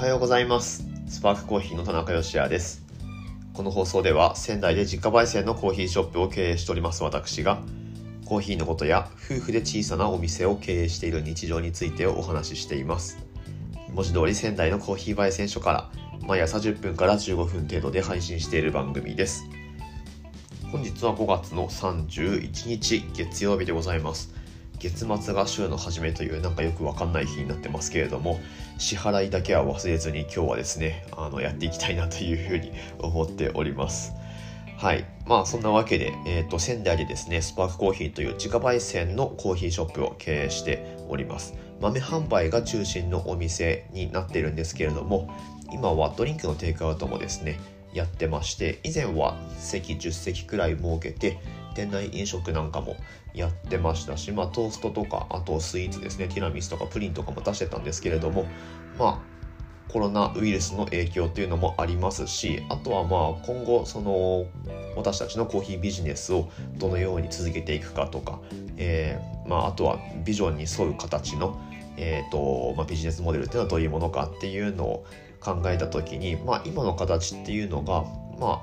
はようございます。スパークコーヒーの田中芳也です。この放送では仙台で自家焙煎のコーヒーショップを経営しております私がコーヒーのことや夫婦で小さなお店を経営している日常についてお話ししています。文字通り仙台のコーヒー焙煎所から毎朝10分から15分程度で配信している番組です。本日は5月の31日月曜日でございます。月末が週の初めというなんかよくわかんない日になってますけれども支払いだけは忘れずに今日はですねあのやっていきたいなというふうに 思っております。はい。まあそんなわけで、えーと、仙台でですねスパークコーヒーという自家焙煎のコーヒーショップを経営しております。豆販売が中心のお店になっているんですけれども今はドリンクのテイクアウトもですねやってまして以前は席10席くらい設けて店内飲食なんかもやってましたし、まあ、トーストとかあとスイーツですねティラミスとかプリンとかも出してたんですけれどもまあコロナウイルスの影響というのもありますしあとはまあ今後その私たちのコーヒービジネスをどのように続けていくかとか、えーまあ、あとはビジョンに沿う形の、えーとまあ、ビジネスモデルっていうのはどういうものかっていうのを考えた時に、まあ、今の形っていうのが、ま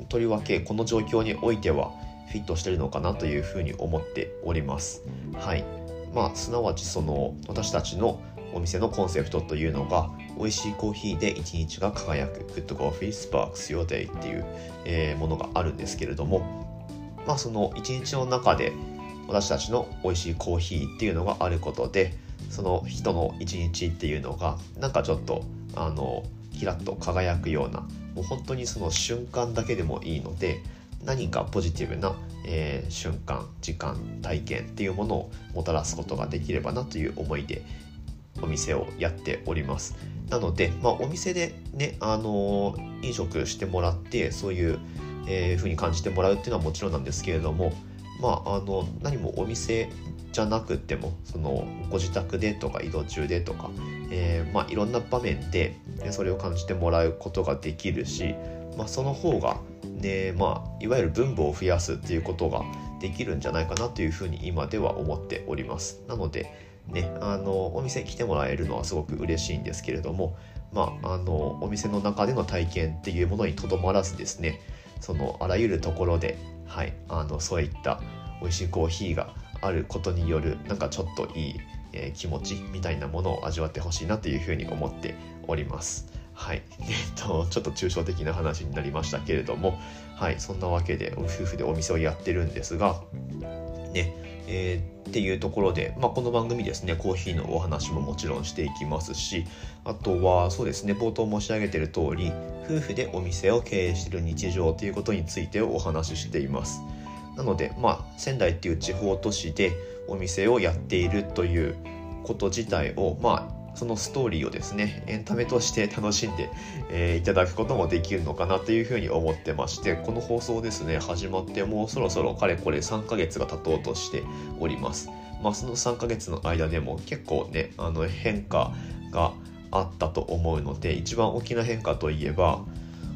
あ、とりわけこの状況においてはフィットしてるのかなというふうに思っております。はいまあ、すなわちその私たちのお店のコンセプトというのが美味しいコーヒーで一日が輝く Good Coffee Sparks Your Day っていう、えー、ものがあるんですけれどもまあその一日の中で私たちの美味しいコーヒーっていうのがあることでその人の一日っていうのがなんかちょっとあのキラッと輝くようなもう本当にその瞬間だけでもいいので何かポジティブな、えー、瞬間時間体験っていうものをもたらすことができればなという思いでお店をやっております。なので、まあ、お店でね、あのー、飲食してもらってそういう、えー、風に感じてもらうっていうのはもちろんなんですけれどもまあ、あの何もお店じゃなくてもそのご自宅でとか移動中でとか、えー、まあ、いろんな場面でそれを感じてもらうことができるし、まあ、その方がでまあいわゆる分母を増やすっていうことができるんじゃないかなというふうに今では思っておりますなのでねあのお店に来てもらえるのはすごく嬉しいんですけれどもまああのお店の中での体験っていうものにとどまらずですねそのあらゆるところではいあのそういった美味しいコーヒーがあることによるなんかちょっといい、えー、気持ちみたいなものを味わってほしいなというふうに思っております。はい。えっと、ちょっと抽象的な話になりましたけれども、はい。そんなわけで、夫婦でお店をやってるんですが、ね、えー、っていうところで、まあ、この番組ですね、コーヒーのお話ももちろんしていきますし、あとは、そうですね、冒頭申し上げている通り、夫婦でお店を経営してる日常ということについてお話ししています。なので、まあ、仙台っていう地方都市でお店をやっているということ自体を、まあ、そのストーリーをですねエンタメとして楽しんで、えー、いただくこともできるのかなというふうに思ってましてこの放送ですね始まってもうそろそろかれこれ3ヶ月が経とうとしております。まあその3ヶ月の間でも結構ねあの変化があったと思うので一番大きな変化といえば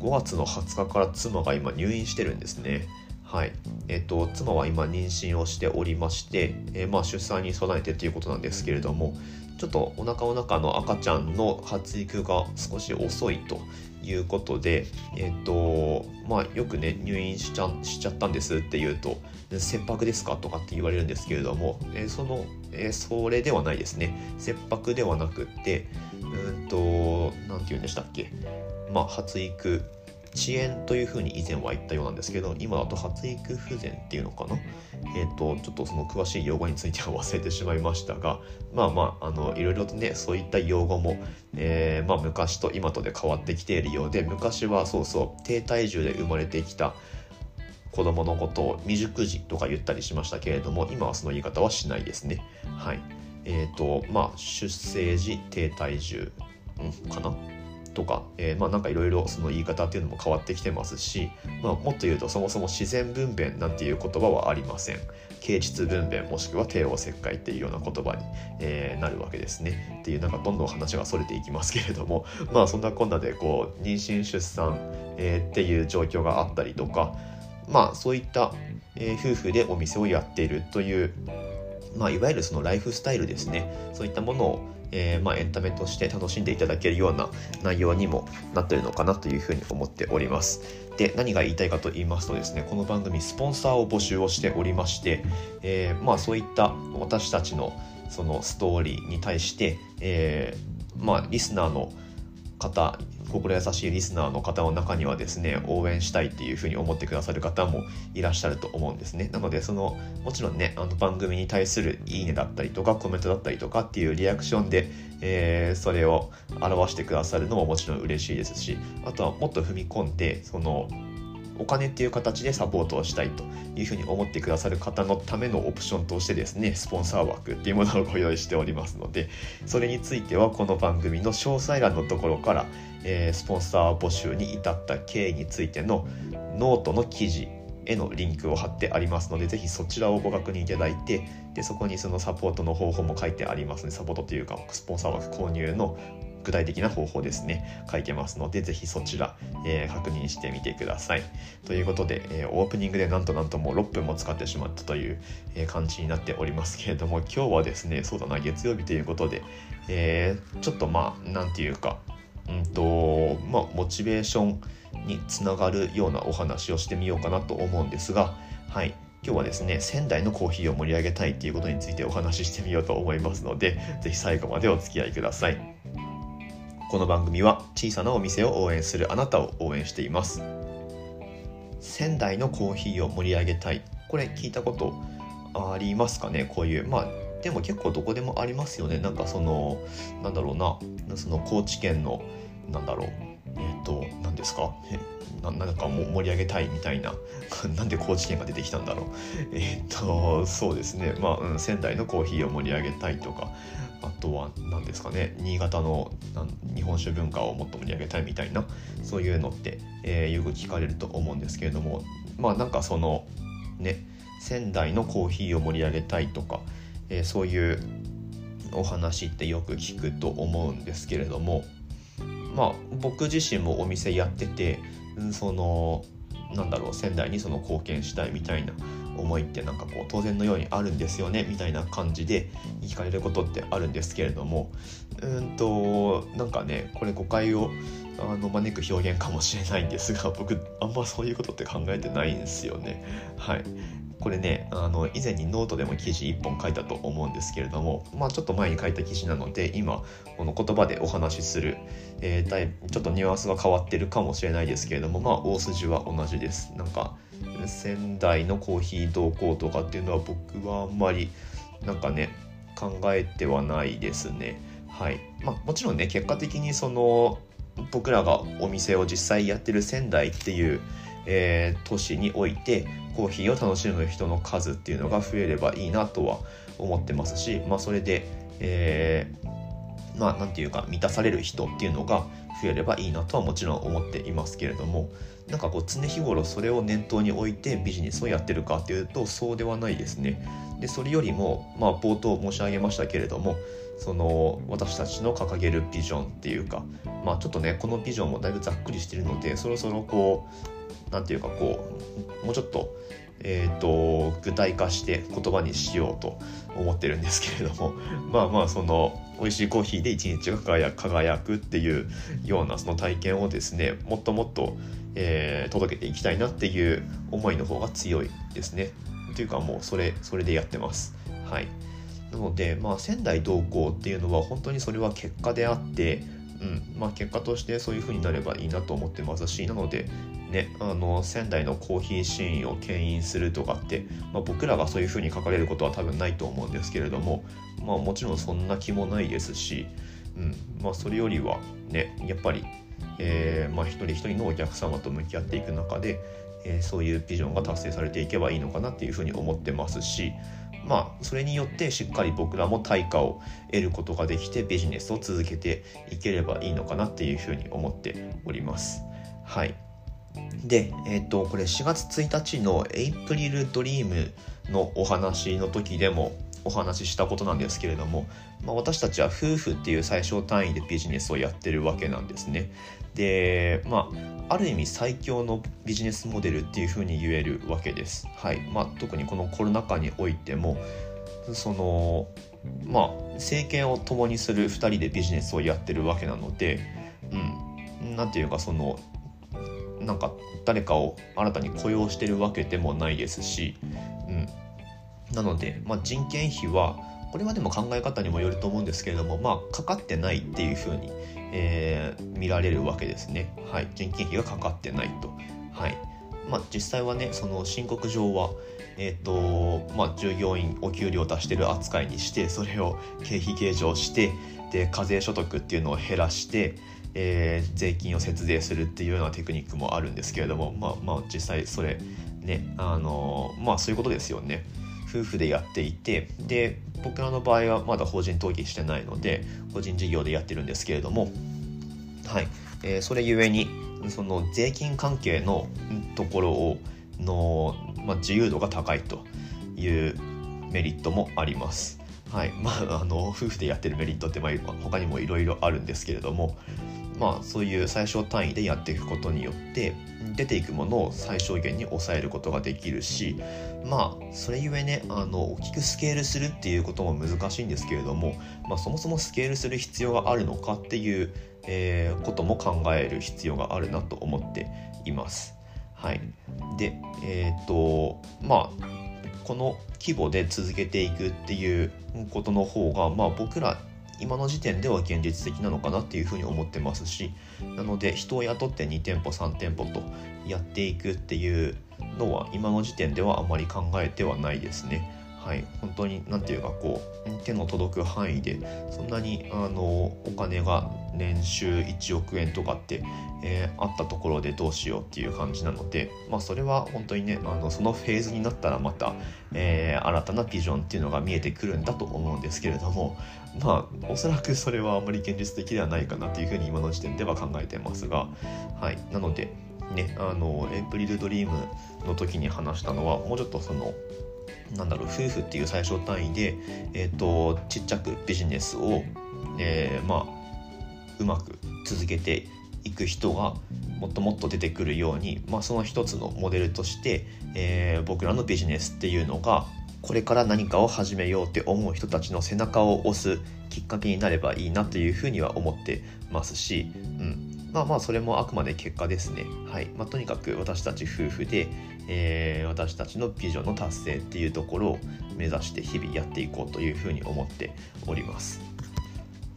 5月の20日から妻が今入院してるんですね。はい。えっと、妻は今妊娠をしておりまして、えー、まあ、出産に備えてということなんですけれどもちょっとお腹の中の赤ちゃんの発育が少し遅いということで、えっ、と、まあ、よくね、入院しちゃしちゃったんですって言うと、切迫ですかとかって言われるんですけれども、えー、その、えー、それではないですね。切迫ではなくって、うんと、なんて言うんでしたっけ。まあ、発育遅延というふうに以前は言ったようなんですけど今だと発育不全っていうのかな？えっ、ー、とちょっとその詳しい用語については忘れてしまいましたがまあまああのいろいろとねそういった用語も、えー、まあ、昔と今とで変わってきているようで昔はそうそう低体重で生まれてきた子供のことを未熟児とか言ったりしましたけれども今はその言い方はしないですね。はい。えっ、ー、とまあ出生時低体重、かな？とか、えー、まあなんかいろいろその言い方っていうのも変わってきてますし、まあ、もっと言うとそもそも自然分娩なんていう言葉はありません。形質分娩もしくは帝王切開っていうような言葉に、えー、なるわけですね。っていうなんかどんどん話がそれていきますけれども まあそんなこんなでこう妊娠出産、えー、っていう状況があったりとかまあそういった、えー、夫婦でお店をやっているというまあ、いわゆるそのライフスタイルですね。そういったものを、えー、まあ、エンタメとして楽しんでいただけるような内容にもなってるのかなというふうに思っております。で何が言いたいかと言いますとですねこの番組スポンサーを募集をしておりまして、えー、まあ、そういった私たちのそのストーリーに対して、えー、まあ、リスナーの方心優しいリスナーの方の中にはですね応援したいっていうふうに思ってくださる方もいらっしゃると思うんですね。なのでそのもちろんねあの番組に対するいいねだったりとかコメントだったりとかっていうリアクションで、えー、それを表してくださるのももちろん嬉しいですしあとはもっと踏み込んでそのお金っていう形でサポートをしたいというふうに思ってくださる方のためのオプションとしてですねスポンサー枠っていうものをご用意しておりますのでそれについてはこの番組の詳細欄のところから、えー、スポンサー募集に至った経緯についてのノートの記事へのリンクを貼ってありますので、ぜひそちらをご確認いただいて、でそこにそのサポートの方法も書いてありますので、サポートというか、スポンサー枠購入の具体的な方法ですね。書いてますのでぜひそちら、えー、確認してみてください。ということで、えー、オープニングでなんとなんともう6分も使ってしまったという、えー、感じになっておりますけれども今日はですねそうだな月曜日ということで、えちょっとまあ何て言うかうんとまあモチベーションにつながるようなお話をしてみようかなと思うんですがはい。今日はですね仙台のコーヒーを盛り上げたいっていうことについてお話ししてみようと思いますので是非最後までお付き合いください。この番組は小さなお店を応援するあなたを応援しています。仙台のコーヒーを盛り上げたい。これ聞いたことありますかね？こういうまあでも結構どこでもありますよね。なんかそのなんだろうな。その高知県のなんだろう。えっ、ー、と何ですか？ななんかも盛り上げたいみたいな。なんで高知県が出てきたんだろう。えっ、とそうですね。まあ、うん、仙台のコーヒーを盛り上げたいとか。あとは何ですかね新潟の日本酒文化をもっと盛り上げたいみたいなそういうのって、えー、よく聞かれると思うんですけれどもまあなんかそのね仙台のコーヒーを盛り上げたいとか、えー、そういうお話ってよく聞くと思うんですけれどもまあ僕自身もお店やっててそのなんだろう仙台にその貢献したいみたいな思いってなんかこう当然のようにあるんですよねみたいな感じで聞かれることってあるんですけれどもうんとなんかねこれ誤解をあの招く表現かもしれないんですが僕あんまそういうことって考えてないんですよね。はいこれねあの以前にノートでも記事1本書いたと思うんですけれどもまあちょっと前に書いた記事なので今この言葉でお話しする、えー、ちょっとニュアンスが変わってるかもしれないですけれどもまあ大筋は同じです。なんか仙台のコーヒー動向とかっていうのは僕はあんまりなんかね考えてはないですね。はいまあ、もちろんね結果的にその僕らがお店を実際やってる仙台っていう、えー、都市においてコーヒーを楽しむ人の数っていうのが増えればいいなとは思ってますし、まあ、それで、えー、まあ何て言うか満たされる人っていうのが増えればいいなとはもちろん思っていますけれどもなんかこう常日頃それを念頭に置いてビジネスをやってるかっていうとそうではないですね。でそれよりも、まあ、冒頭申し上げましたけれどもその私たちの掲げるビジョンっていうかまあちょっとねこのビジョンもだいぶざっくりしてるのでそろそろこう何て言うかこうもうちょっとえーと、具体化して言葉にしようと思ってるんですけれども まあまあその美味しいコーヒーで一日が輝くっていうようなその体験をですねもっともっと、えー、届けていきたいなっていう思いの方が強いですね。というかもうそれそれでやってます。はいなので、まあ、仙台同行っていうのは本当にそれは結果であって、うんまあ、結果としてそういう風になればいいなと思ってますしなのでね、あの仙台のコーヒーシーンを牽引するとかって、まあ、僕らがそういうふうに書かれることは多分ないと思うんですけれども、まあ、もちろんそんな気もないですし、うんまあ、それよりはねやっぱり、えーまあ、一人一人のお客様と向き合っていく中で、えー、そういうビジョンが達成されていけばいいのかなっていうふうに思ってますし、まあ、それによってしっかり僕らも対価を得ることができてビジネスを続けていければいいのかなっていうふうに思っております。はいで、えっ、ー、と、これ4月1日のエイプリルドリームのお話の時でもお話ししたことなんですけれども、まあ、私たちは夫婦っていう最小単位でビジネスをやってるわけなんですね。で、まあ、ある意味最強のビジネスモデルっていうふうに言えるわけです。はい。まあ、特にこのコロナ禍においても、そのまあ政権を共にする2人でビジネスをやってるわけなので、うん、なんていうかそのなんか誰かを新たに雇用してるわけでもないですし、なので、まあ、人件費はこれはでも考え方にもよると思うんですけれどもまあかかってないっていうふうに、えー、見られるわけですね。はい、人件費がかかってないと。はいまあ、実際はねその申告上は、えーとまあ、従業員お給料を出してる扱いにしてそれを経費計上してで課税所得っていうのを減らしてえー、税金を節税するっていうようなテクニックもあるんですけれどもまあまあ実際それねあのまあそういうことですよね。夫婦でやっていてで僕らの場合はまだ法人登記してないので個人事業でやってるんですけれどもはい、えー、それゆえにその税金関係のところをの、まあ、自由度が高いというメリットもあります。はいまあ、あの夫婦でやってるメリットって、まあ、他にもいろいろあるんですけれども、まあ、そういう最小単位でやっていくことによって出ていくものを最小限に抑えることができるしまあそれゆえねあの大きくスケールするっていうことも難しいんですけれども、まあ、そもそもスケールする必要があるのかっていう、えー、ことも考える必要があるなと思っています。はい、でえっ、とまあこの規模で続けていくっていうことの方が、まあ、僕ら今の時点では現実的なのかなっていうふうに思ってますしなので人を雇って2店舗3店舗とやっていくっていうのは今の時点ではあまり考えてはないですね。はい、本当に何て言うかこう手の届く範囲でそんなにあのお金が年収1億円とかって、えー、あったところでどうしようっていう感じなので、まあ、それは本当にねあのそのフェーズになったらまた、えー、新たなビジョンっていうのが見えてくるんだと思うんですけれどもまあおそらくそれはあまり現実的ではないかなというふうに今の時点では考えてますが、はい、なのでねあのエイプリルドリームの時に話したのはもうちょっとそのなんだろう夫婦っていう最小単位で、えーと、ちっちゃくビジネスを、えー、まあうまく続けていく人がもっともっと出てくるように、まあ、その一つのモデルとして、えー、僕らのビジネスっていうのがこれから何かを始めようって思う人たちの背中を押すきっかけになればいいなというふうには思ってますし、うん、まあまあそれもあくまで結果ですね。はいまあ、とにかく私たち夫婦で、えー、私たちのビジョンの達成っていうところを目指して日々やっていこうというふうに思っております。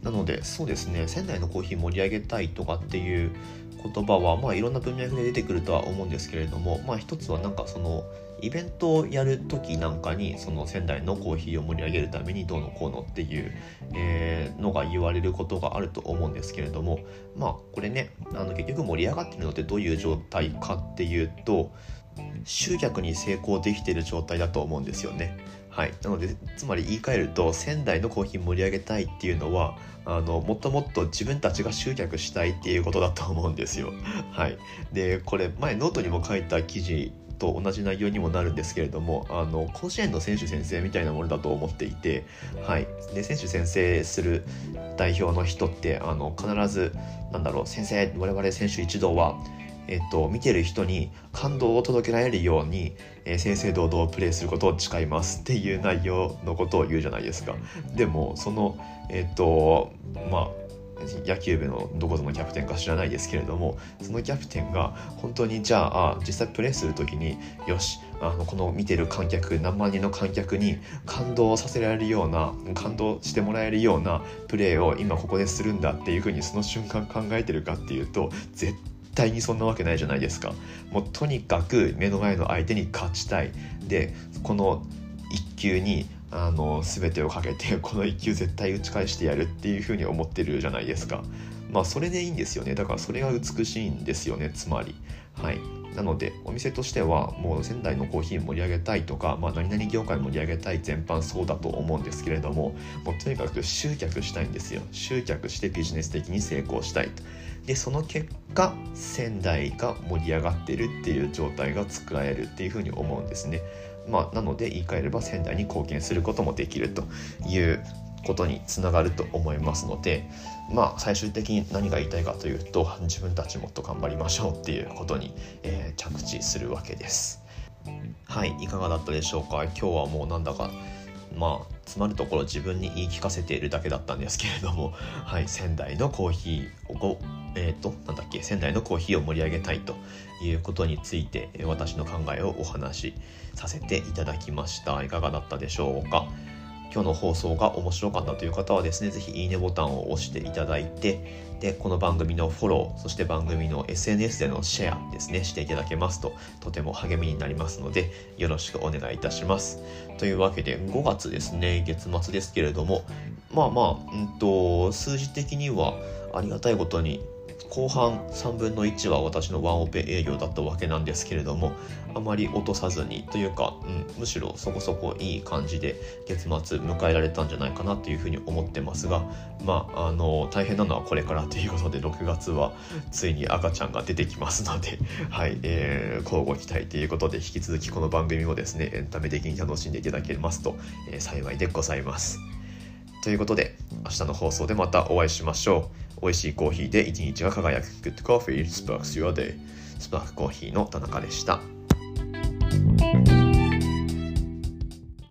なのでそうですね仙台のコーヒー盛り上げたいとかっていう言葉はまあいろんな文脈で出てくるとは思うんですけれどもまあ一つはなんかそのイベントをやる時なんかにその仙台のコーヒーを盛り上げるためにどうのこうのっていう、えー、のが言われることがあると思うんですけれどもまあこれねあの結局盛り上がってるのってどういう状態かっていうと集客に成功できている状態だと思うんですよね。はい、なのでつまり言い換えると仙台のコーヒー盛り上げたいっていうのはあのもっともっと自分たちが集客したいっていうことだと思うんですよ。はい、でこれ前ノートにも書いた記事と同じ内容にもなるんですけれどもあの甲子園の選手先生みたいなものだと思っていて、はい、で選手先生する代表の人ってあの必ずなんだろう先生我々選手一同はえっと、見てる人に感動を届けられるように、えー、正々堂々プレイすることを誓いますっていう内容のことを言うじゃないですか。でもそのえっとまあ野球部のどこぞのキャプテンか知らないですけれどもそのキャプテンが本当にじゃあ実際プレーする時によしあのこの見てる観客何万人の観客に感動させられるような感動してもらえるようなプレーを今ここでするんだっていうふうにその瞬間考えてるかっていうと絶対にそんなわけないじゃないですか。もうとにかく目の前の相手に勝ちたい。でこの1球にあの全てをかけて この1球絶対打ち返してやるっていうふうに思ってるじゃないですか。まあそれでいいんですよね。だからそれが美しいんですよねつまり。はい。なのでお店としてはもう仙台のコーヒー盛り上げたいとか、まあ、何々業界盛り上げたい全般そうだと思うんですけれどももうとにかく集客したいんですよ集客してビジネス的に成功したいとでその結果仙台が盛り上がってるっていう状態が作られるっていうふうに思うんですね。まあ、なので言い換えれば仙台に貢献することもできるということにつながると思いますのでまあ最終的に何が言いたいかというと自分たちもっと頑張りましょうっていうことに、えー、着地するわけです。はいいかがだったでしょうか？今日はもうなんだかまあつまるところ自分に言い聞かせているだけだったんですけれども、はい、仙台のコーヒーをえっ、ー、となんだっけ仙台のコーヒーを盛り上げたいということについて私の考えをお話しさせていただきました。いかがだったでしょうか？今日の放送が面白かったという方はですね、ぜひいいねボタンを押していただいて、で、この番組のフォロー、そして番組の SNS でのシェアですね、していただけますと、とても励みになりますので、よろしくお願いいたします。というわけで、5月ですね、月末ですけれども、まあまあ、うんと、数字的にはありがたいことに後半3分の1は私のワンオペ営業だったわけなんですけれどもあまり落とさずにというか、うん、むしろそこそこいい感じで月末迎えられたんじゃないかなというふうに思ってますがまああの大変なのはこれからということで6月はついに赤ちゃんが出てきますので はい、えー、交互期待ということで引き続きこの番組もですねエンタメ的に楽しんでいただけますと、えー、幸いでございます。ということで明日の放送でまたお会いしましょう。美味しいコーヒーで一日が輝く。Good Coffee. Sparks Your Day. スパークコーヒーの田中でした。